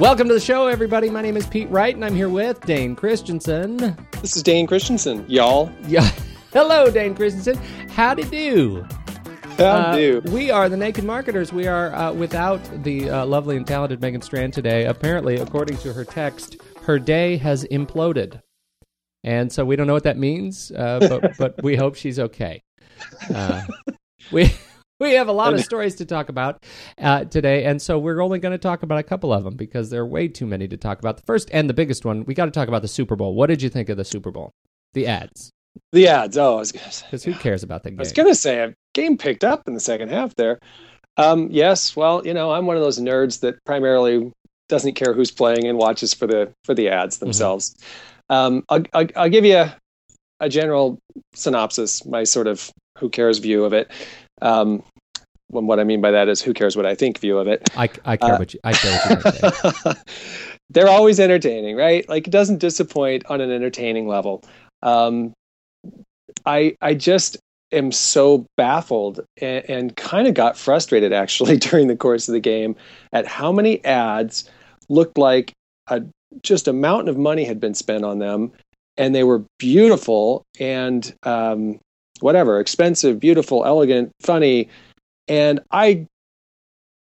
Welcome to the show, everybody. My name is Pete Wright, and I'm here with Dane Christensen. This is Dane Christensen, y'all. Yeah. Hello, Dane Christensen. Howdy do. How Uh, do? we are the Naked Marketers. We are uh, without the uh, lovely and talented Megan Strand today. Apparently, according to her text, her day has imploded. And so we don't know what that means, uh, but, but we hope she's okay. Uh, we. We have a lot of stories to talk about uh, today, and so we're only going to talk about a couple of them because there are way too many to talk about. The first and the biggest one, we got to talk about the Super Bowl. What did you think of the Super Bowl? The ads, The ads. Oh, I was gonna say, because who cares about the game? I was gonna say a game picked up in the second half there. Um, yes, well, you know, I'm one of those nerds that primarily doesn't care who's playing and watches for the for the ads Mm-hmm. themselves. Um, I'll, I'll, I'll give you a, a general synopsis, my sort of who cares view of it. Um, when what I mean by that is who cares what I think view of it. I, I care Uh, what you I care what you. They're always entertaining, right? Like it doesn't disappoint on an entertaining level. Um, I I just am so baffled and, and kind of got frustrated actually during the course of the game at how many ads looked like a just a mountain of money had been spent on them, and they were beautiful and um, whatever expensive, beautiful, elegant, funny, and I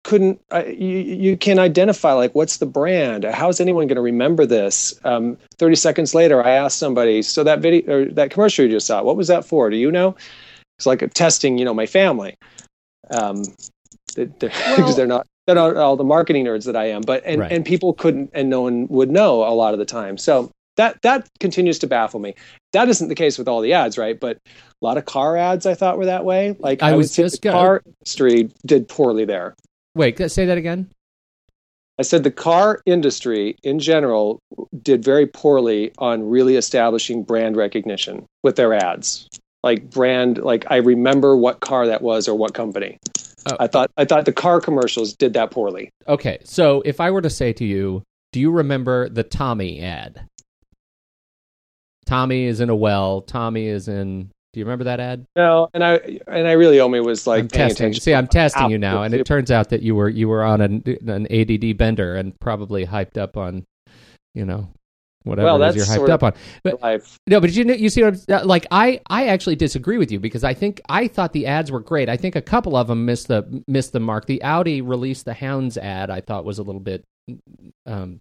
couldn't I, you, you can identify like what's the brand? How's anyone going to remember this? Um, 30 seconds later i asked somebody so that video or that commercial you just saw what was that for? Do you know? It's like a testing you know my family. Um, they- they're, Well- they're not they're not all the marketing nerds that i am but and, Right. and people couldn't and no one would know a lot of the time. So that that continues to baffle me that isn't the case with all the ads right but a lot of car ads i thought were that way like I i, was just the gonna- car industry did poorly there Wait, say that again. I said the car industry in general did very poorly on really establishing brand recognition with their ads. Like brand, like I remember what car that was or what company. Oh. I thought I thought the car commercials did that poorly. Okay, so if I were to say to you, do you remember the Tommy ad? Tommy is in a well. Tommy is in. Do you remember that ad? No, and I and I really only was like I'm testing. attention. See, I'm testing you now, and it turns out that you were you were on an an ADD bender and probably hyped up on, you know, whatever Well, that's you're hyped up on. But life. No, but you you see what I'm, uh, like I I actually disagree with you because I think I thought the ads were great. I think a couple of them missed the missed the mark. The Audi released the Hounds ad I thought was a little bit um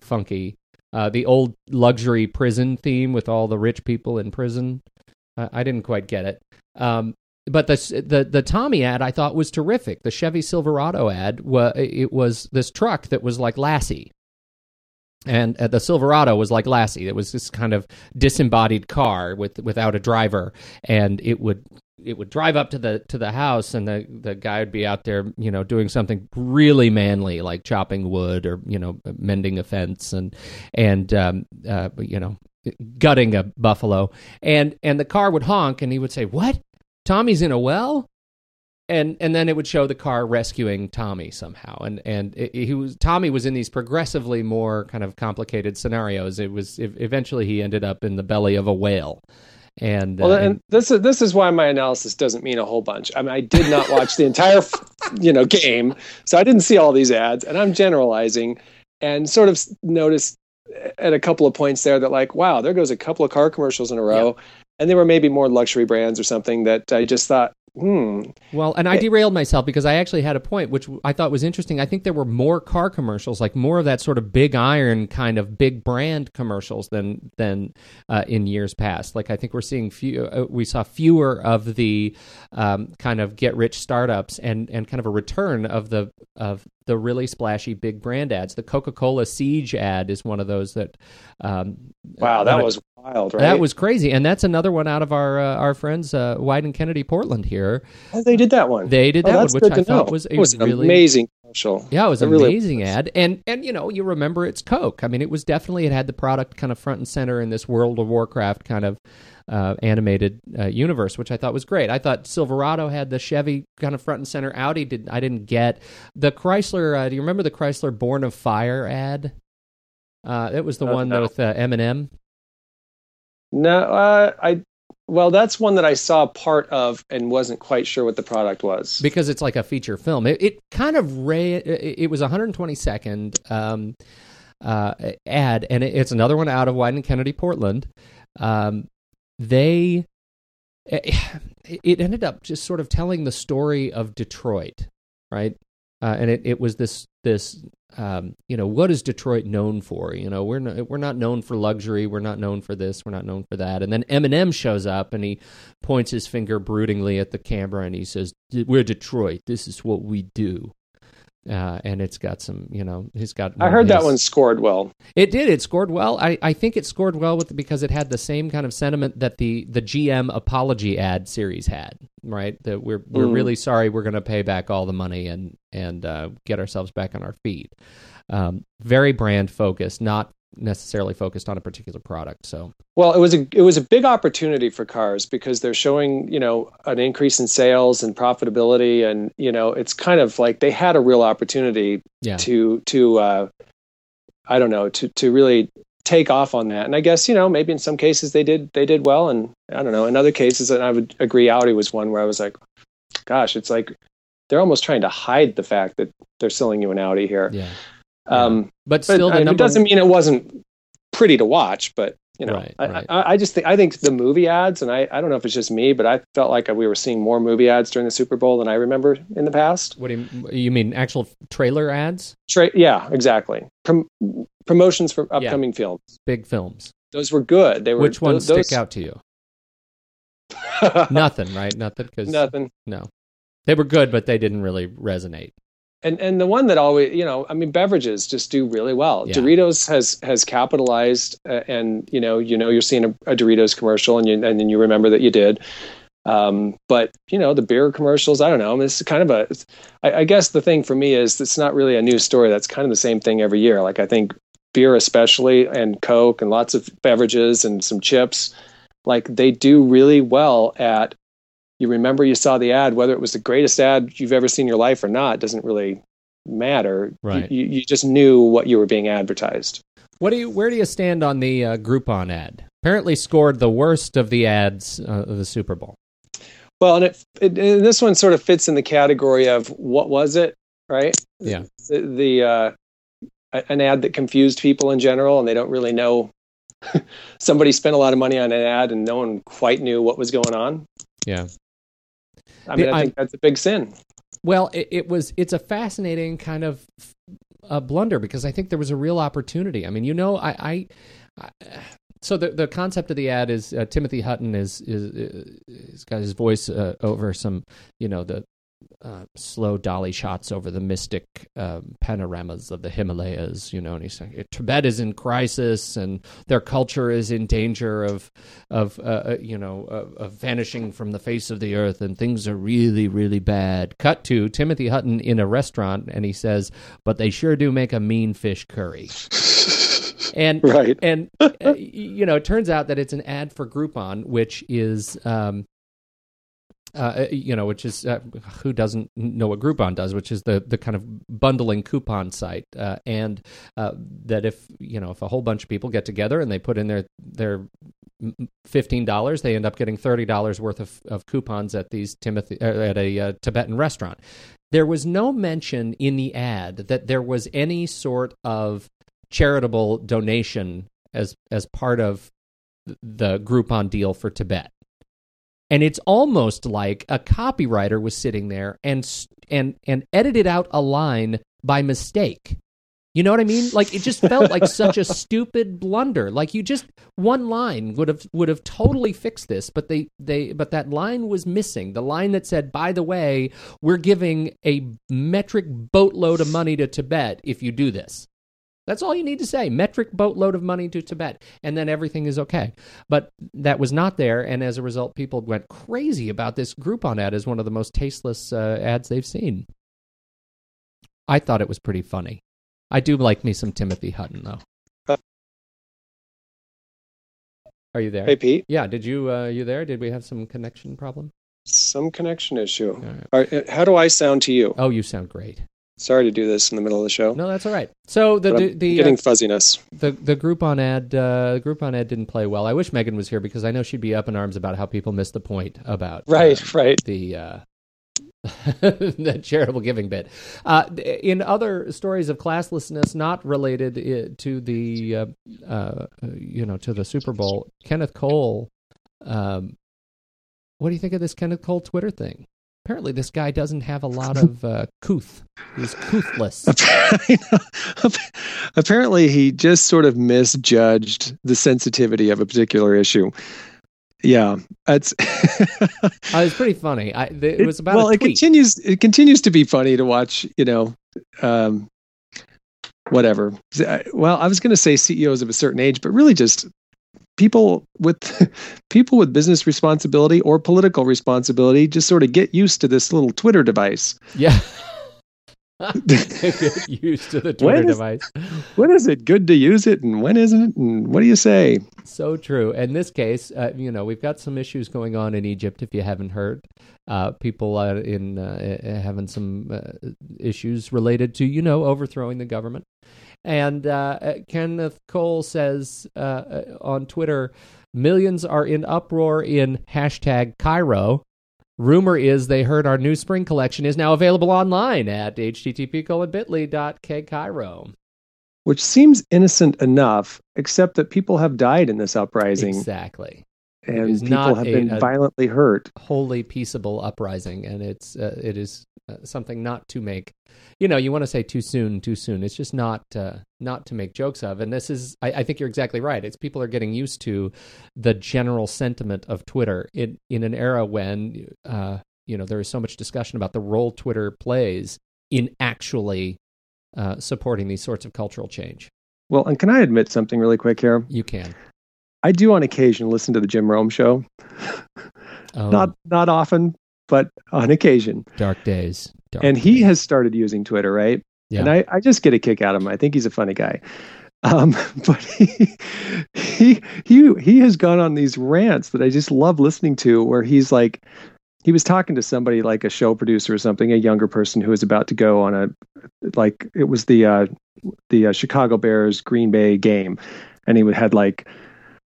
funky. Uh, the old luxury prison theme with all the rich people in prison. Uh, I didn't quite get it. Um, but the the the Tommy ad I thought was terrific. The Chevy Silverado ad was it was this truck that was like Lassie, and uh, the Silverado was like Lassie. It was this kind of disembodied car with without a driver, and it would it would drive up to the to the house, and the the guy would be out there, you know, doing something really manly, like chopping wood or you know mending a fence, and and um, uh, you know gutting a buffalo, and and the car would honk, and he would say, "What? Tommy's in a well." and and then it would show the car rescuing Tommy somehow, and and it, he was Tommy was in these progressively more kind of complicated scenarios. It was ev- eventually he ended up in the belly of a whale, and, Well, uh, and this is this is why my analysis doesn't mean a whole bunch. I mean, I did not watch the entire, you know, game, so I didn't see all these ads, and I'm generalizing, and sort of noticed at a couple of points there that like, wow, there goes a couple of car commercials in a row, and they were maybe more luxury brands or something that I just thought, hmm, Well, and I derailed myself because I actually had a point which I thought was interesting. I think there were more car commercials, like more of that sort of big iron kind of big brand commercials than than uh, in years past. Like I think we're seeing few, uh, we saw fewer of the um, kind of get rich startups and and kind of a return of the of the really splashy big brand ads. The Coca Cola Siege ad is one of those that. Um, wow, that was wild, right? That was crazy, and that's another one out of our uh, our friends uh, Wieden and Kennedy Portland here. Oh, they did that one. They did Oh, that one, which I thought know. was a It was an really amazing commercial. yeah, it was an really amazing ad, and and you know you remember it's Coke. I mean, it was definitely it had the product kind of front and center in this World of Warcraft kind of uh, animated uh, universe, which I thought was great. I thought Silverado had the Chevy kind of front and center. Audi did I didn't get the Chrysler. Uh, do you remember the Chrysler Born of Fire ad? Uh, it was the Uh, one no. with uh, Eminem. No, uh, I well, that's one that I saw part of and wasn't quite sure what the product was. because it's like a feature film. It, it kind of ray. It, was 120 second um, uh, ad, and it, it's another one out of Wieden Kennedy, Portland. Um, they it, it ended up just sort of telling the story of Detroit, right? Uh, and it, it was this this um, you know what is Detroit known for? You know we're not, we're not known for luxury. We're not known for this. We're not known for that. And then Eminem shows up and he points his finger broodingly at the camera and he says, "We're Detroit. This is what we do." Uh, and it's got some, you know, he's got. I heard that one scored well. it did. It scored well. I, I think it scored well with because it had the same kind of sentiment that the the GM apology ad series had. Right. That we're we're Mm. really sorry. We're going to pay back all the money and and uh, get ourselves back on our feet. Um, very brand focused, not necessarily focused on a particular product. So Well, it was a it was a big opportunity for cars because they're showing you know an increase in sales and profitability, and you know it's kind of like they had a real opportunity yeah, to to uh, I don't know to to really take off on that. And I guess you know maybe in some cases they did they did well, and I don't know in other cases, and I would agree Audi was one where I was like, gosh, it's like they're almost trying to hide the fact that they're selling you an Audi here. yeah. Um, But but still, I the mean, it doesn't mean it wasn't pretty to watch, but you know, Right, I, right. I, I just think I think the movie ads, and I, I don't know if it's just me, but I felt like we were seeing more movie ads during the Super Bowl than I remember in the past. What do you, you mean? Actual trailer ads, Tra- yeah, exactly. Prom- promotions for upcoming films. big films. Those were good. They were Which ones those, stick out to you? Nothing, right? Nothing because Nothing. no, they were good, but they didn't really resonate. And and the one that always, you know, I mean, beverages just do really well. Yeah. Doritos has has capitalized, uh, and you know, you know, you're seeing a, a Doritos commercial, and you and then you remember that you did. Um, but you know, the beer commercials, I don't know. I mean, is kind of a. I, I guess the thing for me is it's not really a new story. That's kind of the same thing every year. Like I think beer, especially, and Coke, and lots of beverages and some chips, like they do really well at you remember you saw the ad, whether it was the greatest ad you've ever seen in your life or not, doesn't really matter. Right. You, you just knew what you were being advertised. What do you? Where do you stand on the uh, Groupon ad? Apparently, scored the worst of the ads uh, of the Super Bowl. Well, and it, it and this one sort of fits in the category of what was it, right? Yeah. The, the uh, an ad that confused people in general, and they don't really know. Somebody spent a lot of money on an ad, and no one quite knew what was going on. Yeah. I mean, I think that's a big sin. Well, it, it was. It's a fascinating kind of uh, blunder because I think there was a real opportunity. I mean, you know, I. I, I so the the concept of the ad is uh, Timothy Hutton is is is got his voice uh, over some you know the uh, slow dolly shots over the mystic uh, panoramas of the Himalayas, you know, and he's saying Tibet is in crisis and their culture is in danger of of uh, uh, you know of, of vanishing from the face of the earth, and things are really really bad. Cut to Timothy Hutton in a restaurant, and he says, "But they sure do make a mean fish curry." and Right. and uh, you know, it turns out that it's an ad for Groupon, which is, um, uh, you know, which is uh, who doesn't know what Groupon does, which is the the kind of bundling coupon site, uh, and uh, that if you know if a whole bunch of people get together and they put in their their fifteen dollars, they end up getting thirty dollars worth of, of coupons at these Timothy uh, at a uh, Tibetan restaurant. There was no mention in the ad that there was any sort of charitable donation as as part of the Groupon deal for Tibet. And it's almost like a copywriter was sitting there and and and edited out a line by mistake. You know what I mean? Like it just felt like such a stupid blunder. Like you just one line would have would have totally fixed this, but they they but that line was missing. The line that said, "By the way, we're giving a metric boatload of money to Tibet if you do this." That's all you need to say. Metric boatload of money to Tibet, and then everything is okay. But that was not there, and as a result, people went crazy about this Groupon ad as one of the most tasteless uh, ads they've seen. I thought it was pretty funny. I do like me some Timothy Hutton, though. Are you there? Hey, Pete. Yeah, did you uh, you there? Did we have some connection problem? Some connection issue. All right. All right, uh, how do I sound to you? Oh, you sound great. Sorry to do this in the middle of the show. No, that's all right. So the the the, getting uh, fuzziness. the the Groupon ad uh, Groupon ad didn't play well. I wish Megan was here because I know she'd be up in arms about how people missed the point about uh, Right, right. the uh, the charitable giving bit. Uh, in other stories of classlessness not related uh, to the uh, uh, you know to the Super Bowl, Kenneth Cole. Um, what do you think of this Kenneth Cole Twitter thing? Apparently, this guy doesn't have a lot of uh, couth. He's couthless. Apparently, he just sort of misjudged the sensitivity of a particular issue. Yeah, that's. Uh, it's pretty funny. I, th- it, was about well, a it continues. It continues to be funny to watch. You know, um, whatever. Well, I was going to say CEOs of a certain age, but really just people with people with business responsibility or political responsibility just sort of get used to this little Twitter device. Yeah. Get used to the Twitter When is- device. When is it good to use it, and when isn't it? And what do you say? So true. In this case, uh, you know, we've got some issues going on in Egypt. If you haven't heard, uh, people uh, in uh, having some uh, issues related to you know overthrowing the government. And uh, uh, Kenneth Cole says uh, uh, on Twitter, millions are in uproar in hashtag Cairo. Rumor is they heard our new spring collection is now available online at http colon bit.ly dot k Cairo. Which seems innocent enough, except that people have died in this uprising, Exactly. And people have a- been a- violently hurt. wholly peaceable uprising, and it's uh, it is uh, something not to make. You know, you want to say too soon, too soon. It's just not uh, not to make jokes of. And this is, I, I think you're exactly right. It's people are getting used to the general sentiment of Twitter in in an era when uh, you know there is so much discussion about the role Twitter plays in actually uh, supporting these sorts of cultural change. Well, and can I admit something really quick here? You can. I do on occasion listen to the Jim Rome show. Oh, Not not often, but on occasion. dark days. Dark and he days. has started using Twitter, right? Yeah. And I, I just get a kick out of him. I think he's a funny guy. Um, but he, he he he has gone on these rants that I just love listening to, where he's like, he was talking to somebody like a show producer or something, a younger person who was about to go on a, like it was the uh, the uh, Chicago Bears Green Bay game, and he would had like,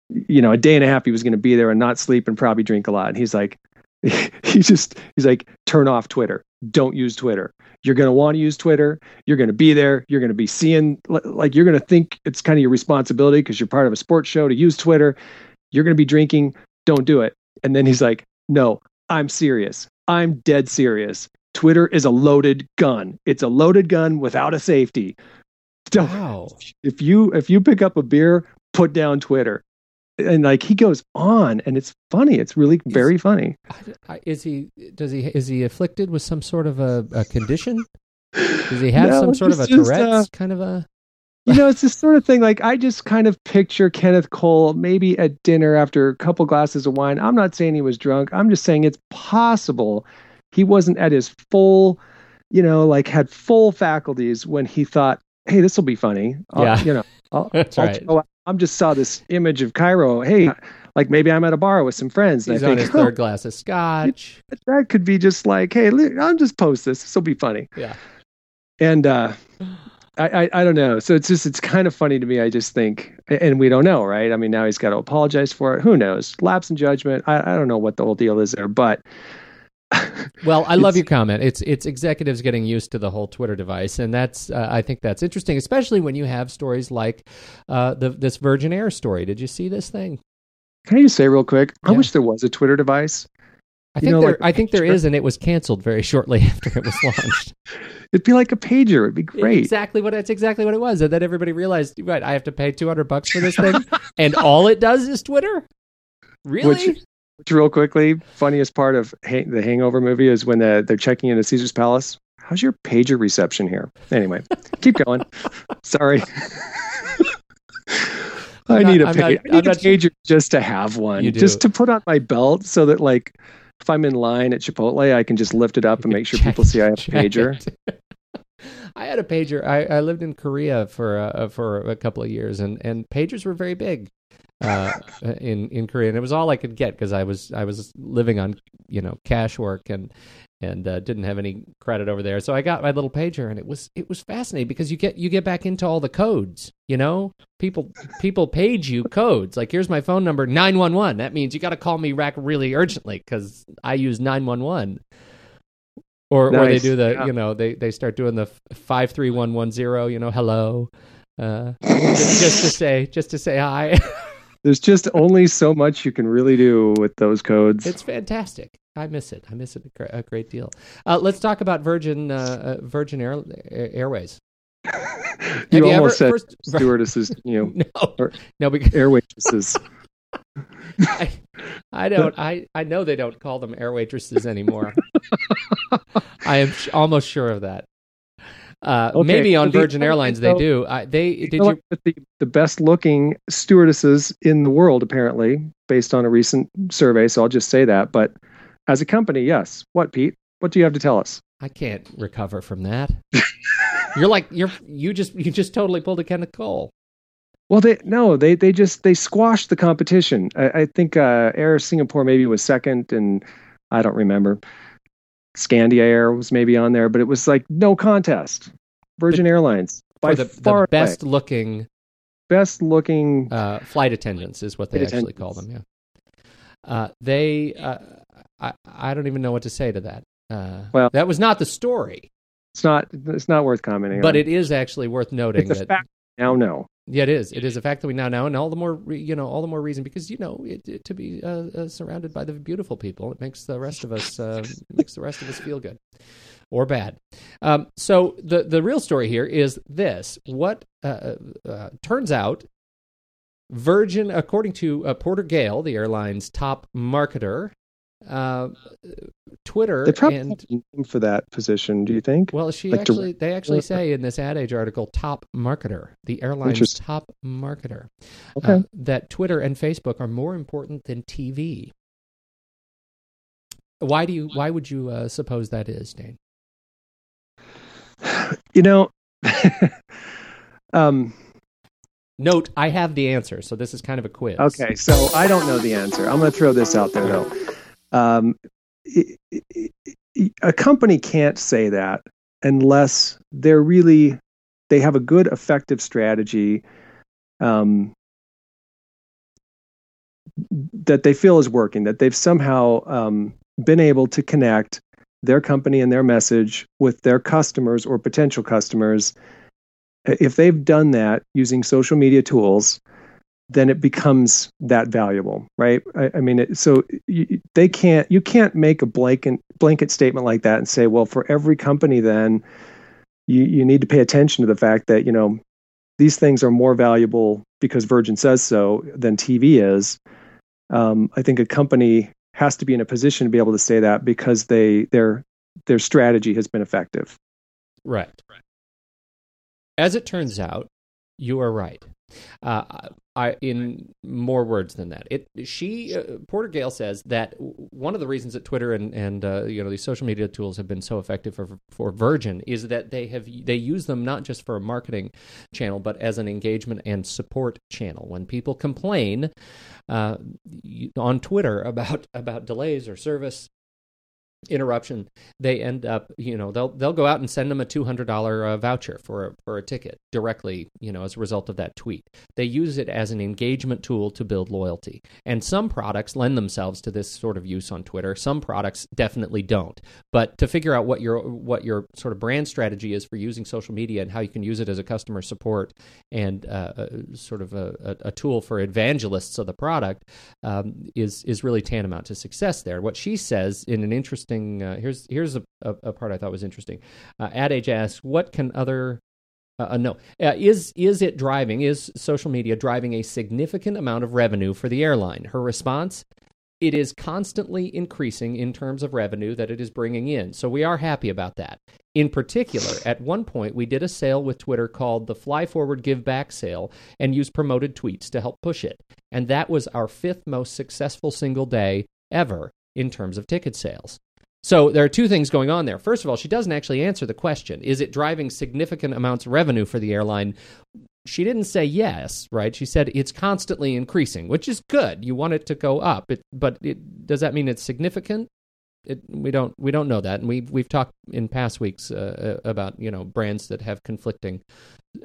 you know, a day and a half he was going to be there and not sleep and probably drink a lot. And he's like, he just he's like, turn off Twitter, don't use Twitter you're going to want to use Twitter. You're going to be there. You're going to be seeing, like, you're going to think it's kind of your responsibility because you're part of a sports show to use Twitter. You're going to be drinking. Don't do it. And then he's like, no, I'm serious. I'm dead serious. Twitter is a loaded gun. It's a loaded gun without a safety. Don't, wow. if you if you pick up a beer, put down Twitter. And like he goes on, and it's funny. It's really very funny. Is he? Does he? Is he afflicted with some sort of a, a condition? Does he have No, some sort of a just, Tourette's uh, kind of a? you know, it's this sort of thing. Like I just kind of picture Kenneth Cole maybe at dinner after a couple glasses of wine. I'm not saying he was drunk. I'm just saying it's possible he wasn't at his full, you know, like had full faculties when he thought, "Hey, this will be funny." I'll- Yeah. you know, I'll, I'll right. throw out- I'm just saw this image of Cairo. Hey, like maybe I'm at a bar with some friends, and He's I on his third glass of scotch. That could be just like, "Hey, I'll just post this. This will be funny." Yeah. and uh I, I i don't know so it's just it's kind of funny to me i just think and we don't know right i mean now he's got to apologize for it who knows lapse in judgment i, I don't know what the whole deal is there but Well, I love your comment. It's it's executives getting used to the whole Twitter device, and that's uh, I think that's interesting, especially when you have stories like uh, the this Virgin Air story. Did you see this thing? can i just say real quick i wish there was a twitter device I think know, there like- I think there is, and it was canceled very shortly after it was launched. it'd be like a pager it'd be great Exactly what that's exactly what it was, and then everybody realized, right? I have to pay two hundred bucks for this thing, and all it does is Twitter. Really? Which- which real quickly funniest part of the hangover movie is when the, they're checking into caesar's palace how's your pager reception here anyway keep going sorry I need not- a I'm pager. not- I need I'm a not pager just to have one, just to put on my belt, so that like if I'm in line at Chipotle, I can just lift it up and make sure Check- people see I have a pager. I had a pager. I, I lived in Korea for uh, for a couple of years, and, and pagers were very big. Uh, in in Korea, and it was all I could get because I was I was living on you know cash work and and uh, didn't have any credit over there. So I got my little pager, and it was it was fascinating because you get you get back into all the codes. You know, people people page you codes like here's my phone number nine one one. That means you got to call me back really urgently because I use nine one one. Or or they do the yeah. you know they they start doing the five three one one zero. You know, hello. Uh, just, just to say just to say hi. There's just only so much you can really do with those codes. It's fantastic. I miss it. I miss it a, gr- a great deal. Uh, let's talk about Virgin uh, uh, Virgin Air, Airways. you Have you almost ever- said first- stewardesses, you know, No, Or- no, because air waitresses. I, I don't. I, I know they don't call them air waitresses anymore. I am sh- almost sure of that. Uh, Okay, maybe on so Virgin Airlines they do. I, they did you? the, the best looking stewardesses in the world, apparently, based on a recent survey. So I'll just say that. But as a company, yes. What, Pete? What do you have to tell us? I can't recover from that. you're like you're you just you just totally pulled a Kenneth Cole. Well, they no, they they just they squashed the competition. I, I think uh, Air Singapore maybe was second, and I don't remember. Scandia Air was maybe on there, but it was like no contest. Virgin Airlines by the, far the best looking best looking. uh, flight attendants is what they actually call them. Yeah. Uh, they, uh, I, I don't even know what to say to that. Uh, Well- that was not the story, It's not it's not worth commenting. but on. it is actually worth noting it's a that. fact. Now, no. Yeah, it is. It is a fact that we now know, and all the more, re- you know, all the more reason because you know, it, it- to be uh, uh, surrounded by the beautiful people, it makes the rest of us uh, makes the rest of us feel good or bad. Um, so the the real story here is this: what uh, uh, turns out, Virgin, according to uh, Porter Gale, the airline's top marketer, uh, Twitter They probably and have a name for that position. Do you think? well, she Like actually, they actually say in this Ad Age article, top marketer, the airline's top marketer, Okay. uh, that Twitter and Facebook are more important than TV. Why do you? Why would you uh, suppose that is, Dane? You know, um, Note, I have the answer, so this is kind of a quiz. okay, so I don't know the answer. I'm going to throw this out there though. Um, i- i- i- a company can't say that unless they're really they have a good, effective strategy um, that they feel is working. That they've somehow um, been able to connect their company and their message with their customers or potential customers if they've done that using social media tools then it becomes that valuable right? I, I mean it, so you, they can't you can't make a blanket blanket statement like that and say well for every company then you, you need to pay attention to the fact that you know these things are more valuable because virgin says so than tv is. Um, i think a company has to be in a position to be able to say that because they their their strategy has been effective. Right. As it turns out, you are right. Uh, I, in more words than that, it she uh, Porter Gale says that one of the reasons that Twitter and and uh, you know these social media tools have been so effective for for Virgin is that they have they use them not just for a marketing channel but as an engagement and support channel. When people complain uh, on Twitter about about delays or service interruption, they end up, you know, they'll they'll go out and send them a two hundred dollar uh, voucher for a, for a ticket directly, you know, as a result of that tweet. They use it as an engagement tool to build loyalty, and some products lend themselves to this sort of use on Twitter. Some products definitely don't. But to figure out what your what your sort of brand strategy is for using social media and how you can use it as a customer support and uh, uh, sort of a, a, a tool for evangelists of the product um, is is really tantamount to success there. What she says in an interesting uh, here's here's a, a, a part I thought was interesting. Uh, Age asks, "What can other uh, uh, no uh, is is it driving? Is social media driving a significant amount of revenue for the airline?" Her response. It is constantly increasing in terms of revenue that it is bringing in. So we are happy about that. In particular, at one point, we did a sale with Twitter called the Fly Forward Give Back sale and used promoted tweets to help push it. And that was our fifth most successful single day ever in terms of ticket sales. So there are two things going on there. First of all, she doesn't actually answer the question: Is it driving significant amounts of revenue for the airline? she didn't say yes, right? She said it's constantly increasing, which is good. You want it to go up, it, but it, does that mean it's significant? It, we don't we don't know that, and we've we've talked in past weeks uh, uh about you know brands that have conflicting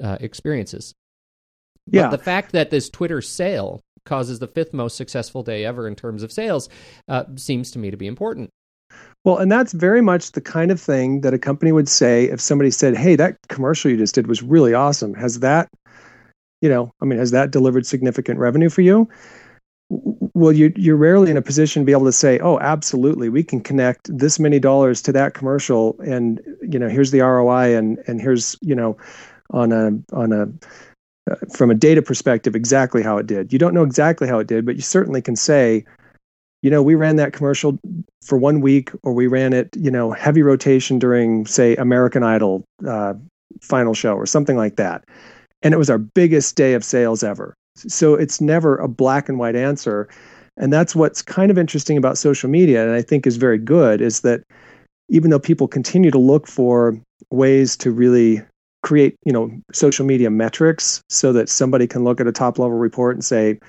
uh, experiences. Yeah, but the fact that this Twitter sale causes the fifth most successful day ever in terms of sales uh, seems to me to be important. Well, and that's very much the kind of thing that a company would say if somebody said, "Hey, that commercial you just did was really awesome. Has that, you know, I mean, has that delivered significant revenue for you?" Well, you, you're rarely in a position to be able to say, "Oh, absolutely, we can connect this many dollars to that commercial, and you know, here's the ROI, and and here's you know, on a on a uh, from a data perspective, exactly how it did. You don't know exactly how it did, but you certainly can say, you know, we ran that commercial for one week, or we ran it, you know, heavy rotation during, say, American Idol uh, final show or something like that. And it was our biggest day of sales ever. So it's never a black and white answer. And that's what's kind of interesting about social media, and I think is very good, is that even though people continue to look for ways to really create, you know, social media metrics so that somebody can look at a top level report and say,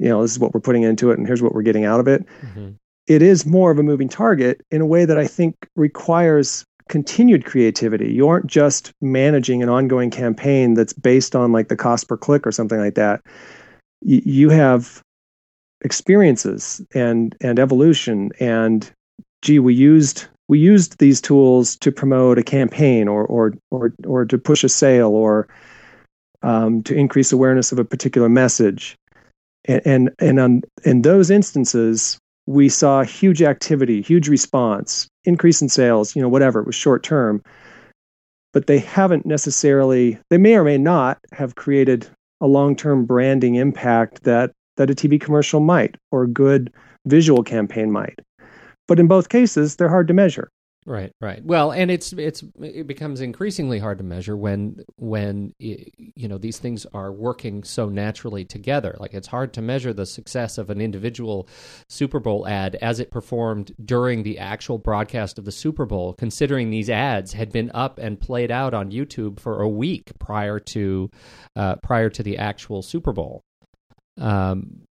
you know, this is what we're putting into it and here's what we're getting out of it. Mm-hmm. it is more of a moving target in a way that I think requires continued creativity. You aren't just managing an ongoing campaign that's based on like the cost per click or something like that. Y- you have experiences and and evolution and gee we used we used these tools to promote a campaign or or or or to push a sale or um, to increase awareness of a particular message and and, and on, in those instances we saw huge activity huge response increase in sales you know whatever it was short term. But they haven't necessarily they may or may not have created a long-term branding impact that that a tv commercial might or a good visual campaign might. But in both cases they're hard to measure Right, right. Well, and it's it's it becomes increasingly hard to measure when when you know these things are working so naturally together. Like it's hard to measure the success of an individual Super Bowl ad as it performed during the actual broadcast of the Super Bowl, considering these ads had been up and played out on YouTube for a week prior to uh, prior to the actual Super Bowl. Um,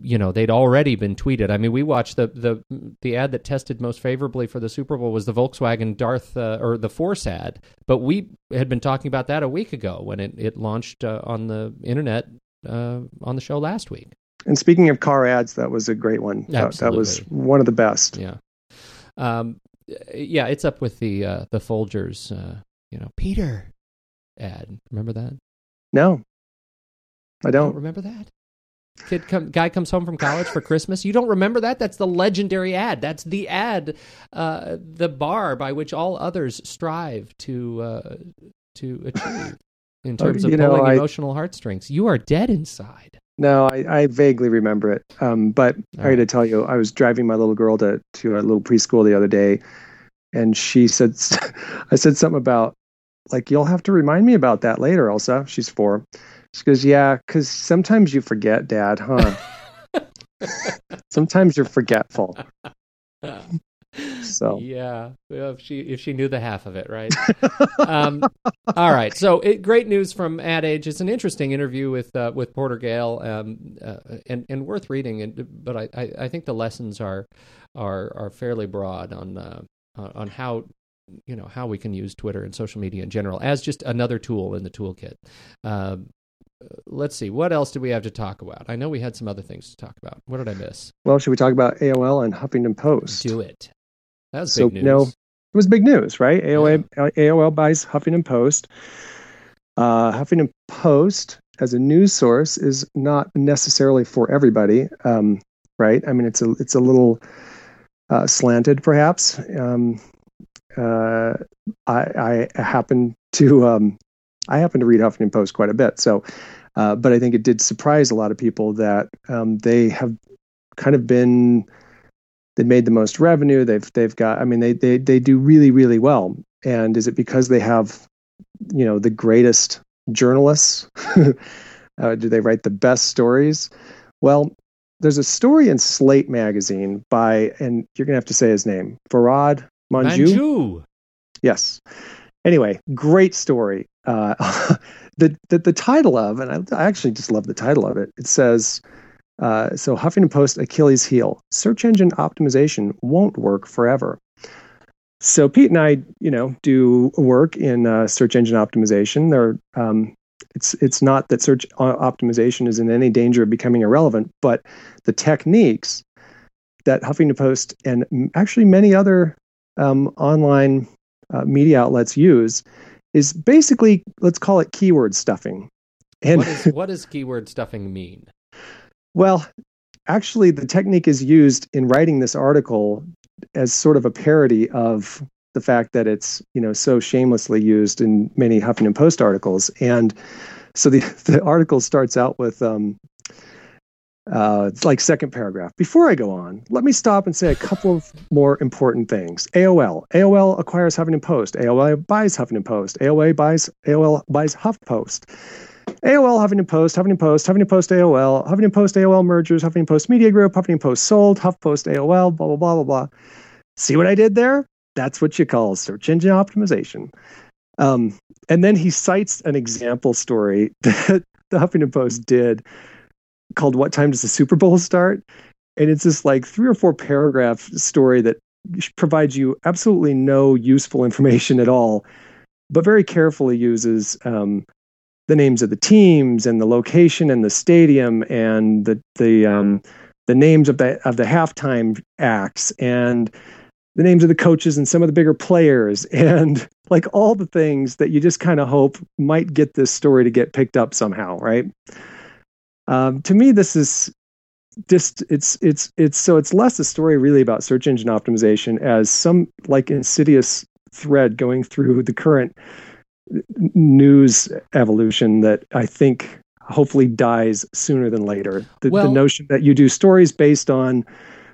you know they'd already been tweeted. I mean, we watched the the the ad that tested most favorably for the Super Bowl was the Volkswagen Darth uh, or the Force ad, but we had been talking about that a week ago when it it launched uh, on the internet uh, on the show last week. And speaking of car ads, that was a great one. That, that was one of the best. Yeah, um, yeah, it's up with the uh, the Folgers, uh, you know, Peter ad. Remember that? No, I don't. don't remember that. Kid come, guy comes home from college for Christmas. You don't remember that? That's the legendary ad. That's the ad, uh, the bar by which all others strive to uh, to achieve in oh, terms of you know, pulling I, emotional heartstrings. You are dead inside. No, I, I vaguely remember it. Um, but all I got to tell you, I was driving my little girl to to a little preschool the other day, and she said, I said something about like you'll have to remind me about that later, Elsa. She's four she goes, Yeah, because sometimes you forget, Dad, huh? sometimes you're forgetful. So yeah, well, if she if she knew the half of it, right? um, all right. So it, great news from Ad Age. It's an interesting interview with uh, with Porter Gale, um, uh, and and worth reading. And but I, I, I think the lessons are are are fairly broad on uh, on how you know how we can use Twitter and social media in general as just another tool in the toolkit. Um, let's see what else do we have to talk about? I know we had some other things to talk about. What did i miss? Well should we talk about aol and huffington post? Do it. That was so, big news. no it was big news right? Aol, yeah. aol buys huffington post. Uh, huffington post as a news source is not necessarily for everybody um, right? I mean it's a it's a little uh, slanted perhaps. Um, uh, I, I happen to um, I happen to read Huffington Post quite a bit. So, uh, but I think it did surprise a lot of people that um, they have kind of been they made the most revenue. They've they've got. I mean, they they they do really really well. And is it because they have, you know, the greatest journalists? uh, do they write the best stories? Well, there's a story in Slate magazine by, and you're gonna have to say his name, Farhad Manjoo. Manjoo. Yes. Anyway, great story. Uh, the, the, the title of, and I, I, actually just love the title of it. It says, uh, so Huffington Post Achilles heel: search engine optimization won't work forever. So Pete and I, you know, do work in uh, search engine optimization. There, um, it's it's not that search optimization is in any danger of becoming irrelevant, but the techniques that Huffington Post and actually many other um, online uh, media outlets use is basically let's call it keyword stuffing. And what, is, what does keyword stuffing mean? Well, actually, the technique is used in writing this article as sort of a parody of the fact that it's you know so shamelessly used in many Huffington Post articles. And so the the article starts out with um, uh, like second paragraph. Before I go on, let me stop and say a couple of more important things. AOL. AOL acquires Huffington Post. AOL buys Huffington Post. AOL buys AOL buys HuffPost. AOL Huffington Post, Huffington Post, Huffington Post AOL, Huffington Post AOL mergers, Huffington Post Media Group, Huffington Post sold, HuffPost AOL, blah blah blah blah blah. See what I did there? That's what you call search engine optimization. Um, and then he cites an example story that the Huffington Post did called What Time Does the Super Bowl Start? And it's this like three or four paragraph story that provides you absolutely no useful information at all, but very carefully uses um, the names of the teams and the location and the stadium and the the um, the names of the of the halftime acts and the names of the coaches and some of the bigger players and like all the things that you just kind of hope might get this story to get picked up somehow, right? Um, to me, this is just it's it's it's so it's less a story really about search engine optimization as some like insidious thread going through the current news evolution that I think hopefully dies sooner than later. The, well, the notion that you do stories based on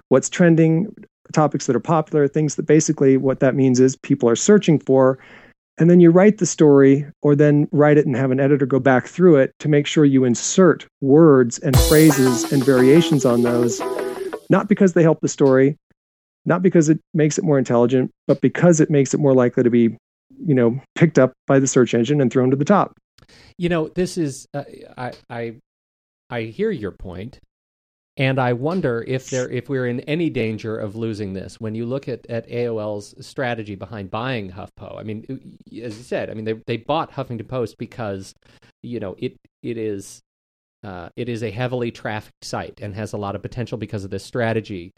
what's trending, topics that are popular, things that basically what that means is people are searching for, and then you write the story or then write it and have an editor go back through it to make sure you insert words and phrases and variations on those not because they help the story not because it makes it more intelligent but because it makes it more likely to be you know picked up by the search engine and thrown to the top. You know this is uh, i i i hear your point and I wonder if there if we're in any danger of losing this when you look at, at AOL's strategy behind buying HuffPo. I mean, as you said, I mean they they bought Huffington Post because you know it it is uh, it is a heavily trafficked site and has a lot of potential because of this strategy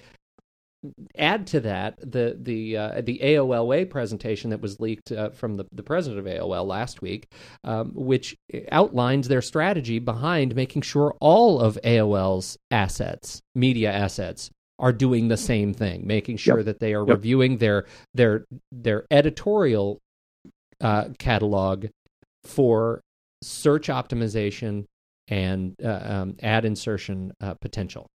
add to that the the uh, the AOL Way presentation that was leaked uh, from the, the president of AOL last week, um, which outlines their strategy behind making sure all of AOL's assets, media assets, are doing the same thing, making sure yep. that they are yep. reviewing their their their editorial uh, catalog for search optimization and uh, um, ad insertion uh, potential.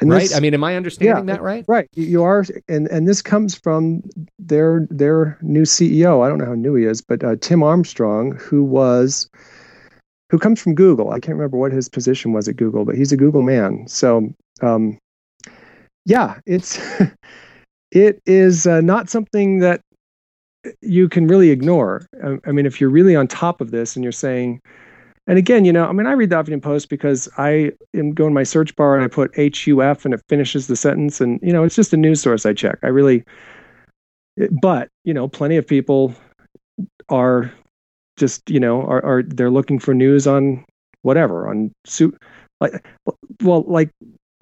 And right? This, I mean, am I understanding yeah, that right? Right. You are, and and this comes from their their new CEO. I don't know how new he is, but uh, Tim Armstrong, who was, who comes from Google. I can't remember what his position was at Google, but he's a Google man. So, um, yeah, it's it is uh, not something that you can really ignore. I, I mean, if you're really on top of this and you're saying and again, you know, I mean, I read the Huffington Post because I am going my search bar and I put HUF and it finishes the sentence. And, you know, it's just a news source I check. I really, but, you know, plenty of people are just, you know, are, are they're looking for news on whatever, on suit, like, well, like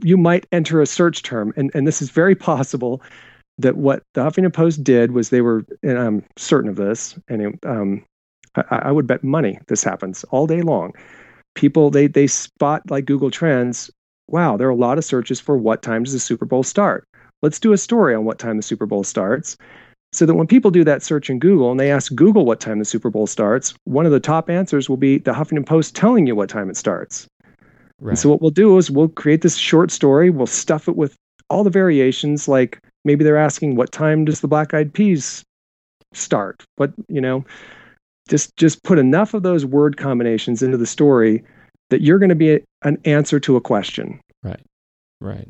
you might enter a search term. And, and this is very possible that what the Huffington Post did was they were, and I'm certain of this, and um, I, I would bet money this happens all day long. People they they spot like Google Trends. Wow, there are a lot of searches for what time does the Super Bowl start. Let's do a story on what time the Super Bowl starts. So that when people do that search in Google and they ask Google what time the Super Bowl starts, one of the top answers will be the Huffington Post telling you what time it starts. Right. so what we'll do is we'll create this short story, we'll stuff it with all the variations like maybe they're asking what time does the black eyed peas start? What, you know, just just put enough of those word combinations into the story that you're going to be a, an answer to a question. Right. Right.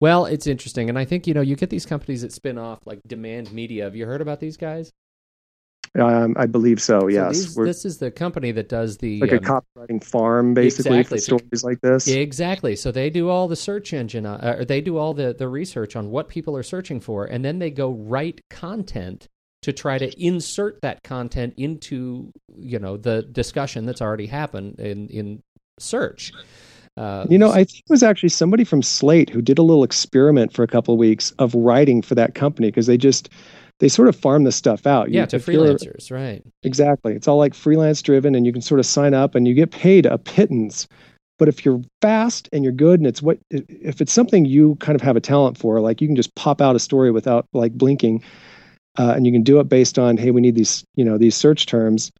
Well, it's interesting, and I think you know you get these companies that spin off like Demand Media. Have you heard about these guys? Um, I believe so. So yes, these- this is the company that does the like a um, copywriting farm, basically, Exactly. for stories like this. Exactly. So they do all the search engine, uh, or they do all the, the research on what people are searching for, and then they go write content to try to insert that content into you know the discussion that's already happened in in search. Uh, You know, I think it was actually somebody from Slate who did a little experiment for a couple of weeks of writing for that company because they just they sort of farm this stuff out. yeah, to freelancers, right? Exactly. It's all like freelance driven and you can sort of sign up and you get paid a pittance. But if you're fast and you're good and it's what if it's something you kind of have a talent for, like you can just pop out a story without like blinking, uh, and you can do it based on hey, we need these you know these search terms.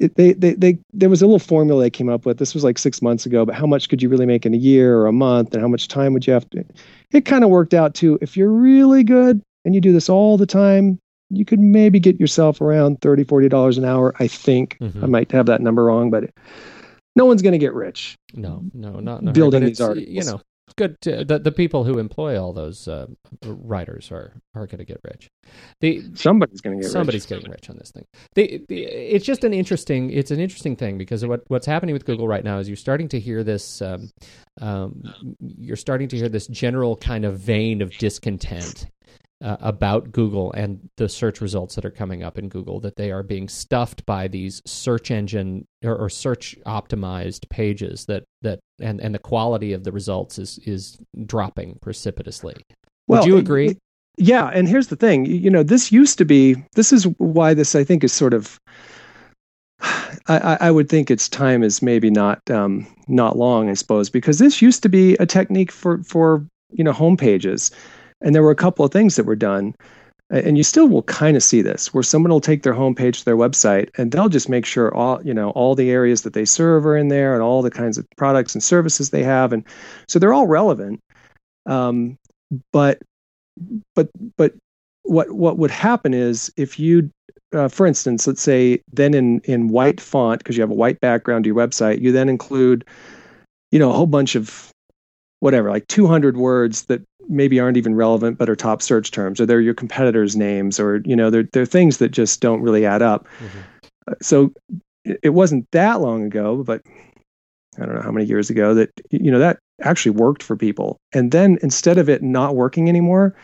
It, they, they, they, there was a little formula they came up with. This was like six months ago, but how much could you really make in a year or a month, and how much time would you have to? It kind of worked out too. if you're really good and you do this all the time, you could maybe get yourself around 30 40 dollars an hour i think Mhm. i might have that number wrong but no one's going to get rich No, no, not Building these articles. You know, good. To, the the people who employ all those uh, writers are are going to get rich. The somebody's going to get somebody's rich getting rich on this thing. The, the, it's just an interesting. It's an interesting thing because what what's happening with Google right now is you're starting to hear this. Um, um, you're starting to hear this general kind of vein of discontent. Uh, about Google and the search results that are coming up in Google, that they are being stuffed by these search engine or, or search optimized pages that that and, and the quality of the results is is dropping precipitously. Would Well, you agree? it- yeah and here's the thing you know this used to be this is why this i think is sort of I, I I would think its time is maybe not um, not long, I suppose, because this used to be a technique for for you know home pages, and there were a couple of things that were done, and you still will kind of see this, where someone will take their homepage to their website, and they'll just make sure all you know all the areas that they serve are in there, and all the kinds of products and services they have, and so they're all relevant. Um, but but but what what would happen is if you uh, for instance let's say then in in white font because you have a white background to your website you then include you know a whole bunch of whatever like 200 words that maybe aren't even relevant but are top search terms or they're your competitors names or you know they're, they're things that just don't really add up. Mhm. Uh, so it it wasn't that long ago but i don't know how many years ago that you know that actually worked for people. And then instead of it not working anymore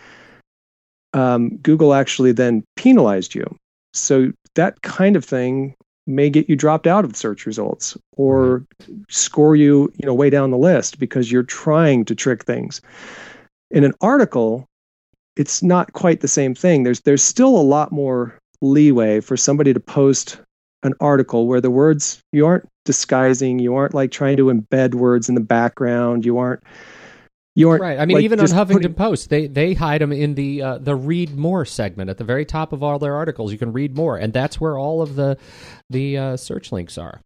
um, google actually then penalized you. So that kind of thing may get you dropped out of search results or score you you know way down the list because you're trying to trick things in an article it's not quite the same thing there's there's still a lot more leeway for somebody to post an article where the words you aren't disguising you aren't like trying to embed words in the background you aren't you aren't Right. I mean, like, even on Huffington putting- Post, they they hide them in the uh, the read more segment at the very top of all their articles. You can read more, and that's where all of the the uh, search links are.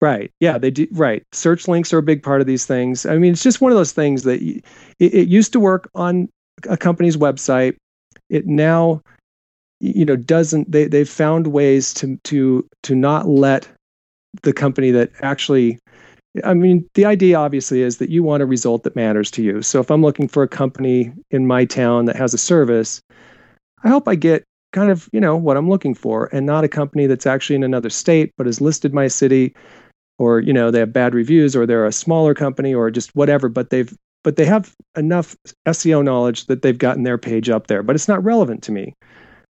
Right. Yeah, they do. Right. Search links are a big part of these things. I mean, it's just one of those things that it, it used to work on a company's website. It now, you know, doesn't. They they've found ways to to to not let the company that actually. I mean, the idea obviously is that you want a result that matters to you. So if I'm looking for a company in my town that has a service, I hope I get kind of you know what I'm looking for, and not a company that's actually in another state but has listed my city or you know they have bad reviews or they're a smaller company or just whatever but they've but they have enough SEO knowledge that they've gotten their page up there but it's not relevant to me.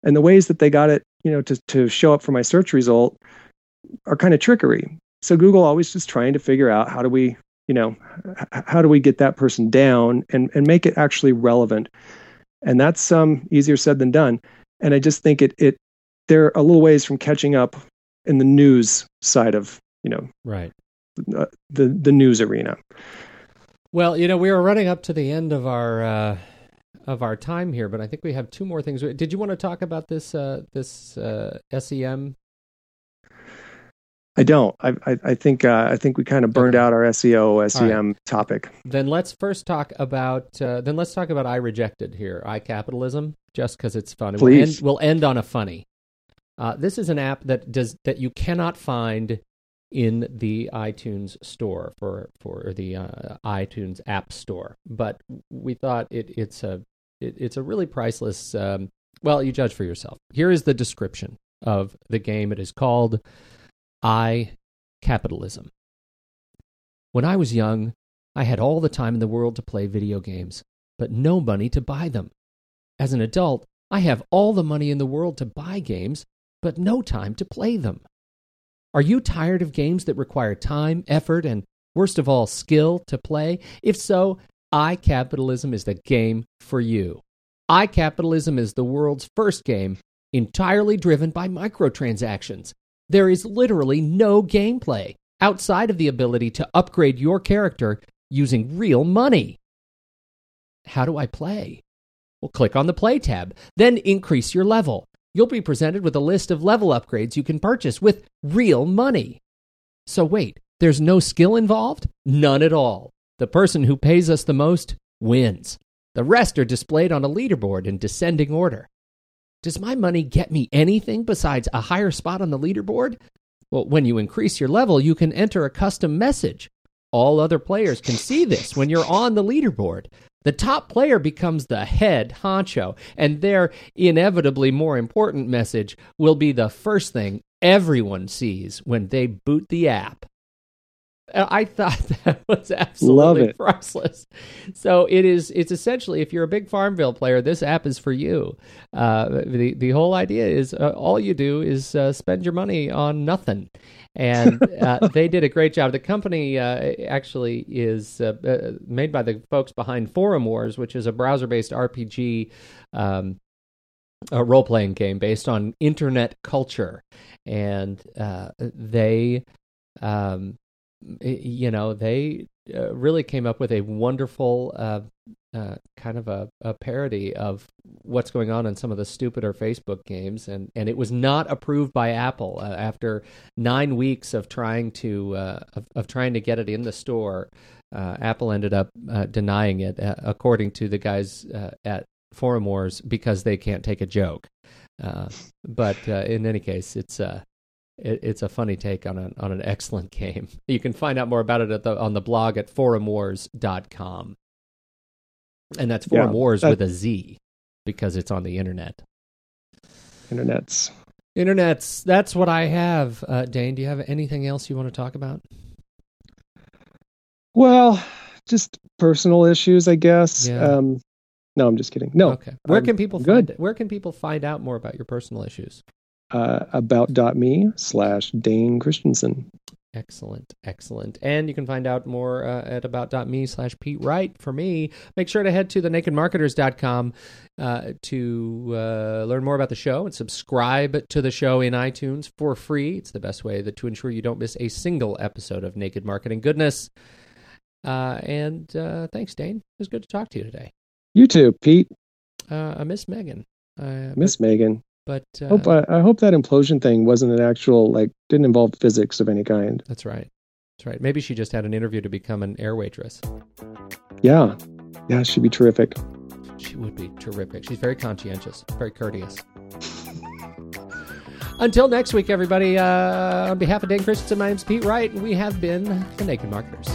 And the ways that they got it you know to to show up for my search result are kind of trickery. So Google always just trying to figure out how do we you know how do we get that person down and and make it actually relevant. And that's um easier said than done. And I just think it it they're a little ways from catching up in the news side of you know Right. uh, the the news arena. Well, you know, we are running up to the end of our uh, of our time here, but I think we have two more things. Did you want to talk about this uh, this uh, SEM? I don't. I I, I think uh, I think we kind of burned Okay. out our SEO SEM topic. Then let's first talk about uh, then let's talk about I rejected here, iCapitalism, just because it's funny. And We'll Please. end, we'll end on a funny. Uh, this is an app that does that you cannot find in the iTunes store for for the uh, iTunes App Store, but we thought it, it's a it, it's a really priceless um, Well, you judge for yourself. Here is the description of the game. It is called I Capitalism. When I was young, I had all the time in the world to play video games, but no money to buy them. As an adult, I have all the money in the world to buy games, but no time to play them. Are you tired of games that require time, effort, and worst of all, skill to play? If so, iCapitalism is the game for you. iCapitalism is the world's first game entirely driven by microtransactions. There is literally no gameplay outside of the ability to upgrade your character using real money. How do I play? Well, click on the Play tab, then increase your level. You'll be presented with a list of level upgrades you can purchase with real money. So, wait, there's no skill involved? None at all. The person who pays us the most wins. The rest are displayed on a leaderboard in descending order. Does my money get me anything besides a higher spot on the leaderboard? Well, when you increase your level, you can enter a custom message. All other players can see this when you're on the leaderboard. The top player becomes the head honcho, and their inevitably more important message will be the first thing everyone sees when they boot the app. Uh, I thought that was absolutely priceless. So it is. It's essentially, if you're a big Farmville player, this app is for you. Uh, the the whole idea is uh, all you do is uh, spend your money on nothing, and uh, they did a great job. The company uh, actually is made by the folks behind Forumwarz, which is a browser based RPG. Um, a role playing game based on internet culture, and they um, you know, they uh, really came up with a wonderful uh, uh, kind of a, a, parody of what's going on in some of the stupider Facebook games, and and it was not approved by Apple uh, after nine weeks of trying to uh, of, of, trying to get it in the store. Uh, Apple ended up denying it, according to the guys at Forumwarz, because they can't take a joke. but in any case, it's it, it's a funny take on an on an excellent game. You can find out more about it at the, on the blog at forumwarz.com. And that's Forum yeah, Wars with a Z because it's on the internet. Internets. Internets. That's what I have. Uh, Dane, do you have anything else you want to talk about? Well, just personal issues, I guess. Yeah. Um, no, I'm just kidding. No. Okay. Where can people good. find where can people find out more about your personal issues? Uh, about.me slash Dane Christensen. Excellent, excellent. And you can find out more uh, at about.me slash Pete Wright for me. Make sure to head to the nakedmarketers.com uh, to uh, learn more about the show and subscribe to the show in iTunes for free. It's the best way that, to ensure you don't miss a single episode of Naked Marketing Goodness. Uh, and uh, thanks, Dane. It was good to talk to you today. You too, Pete. Uh, I miss Megan. miss Megan. But uh, hope, I, I, hope that implosion thing wasn't an actual like didn't involve physics of any kind. That's right. That's right. Maybe she just had an interview to become an air waitress. Yeah, yeah, she'd be terrific. She would be terrific. She's very conscientious, very courteous. Until next week, everybody. Uh, on behalf of Dan Christensen, my name's Pete Wright, and we have been the Naked Marketers.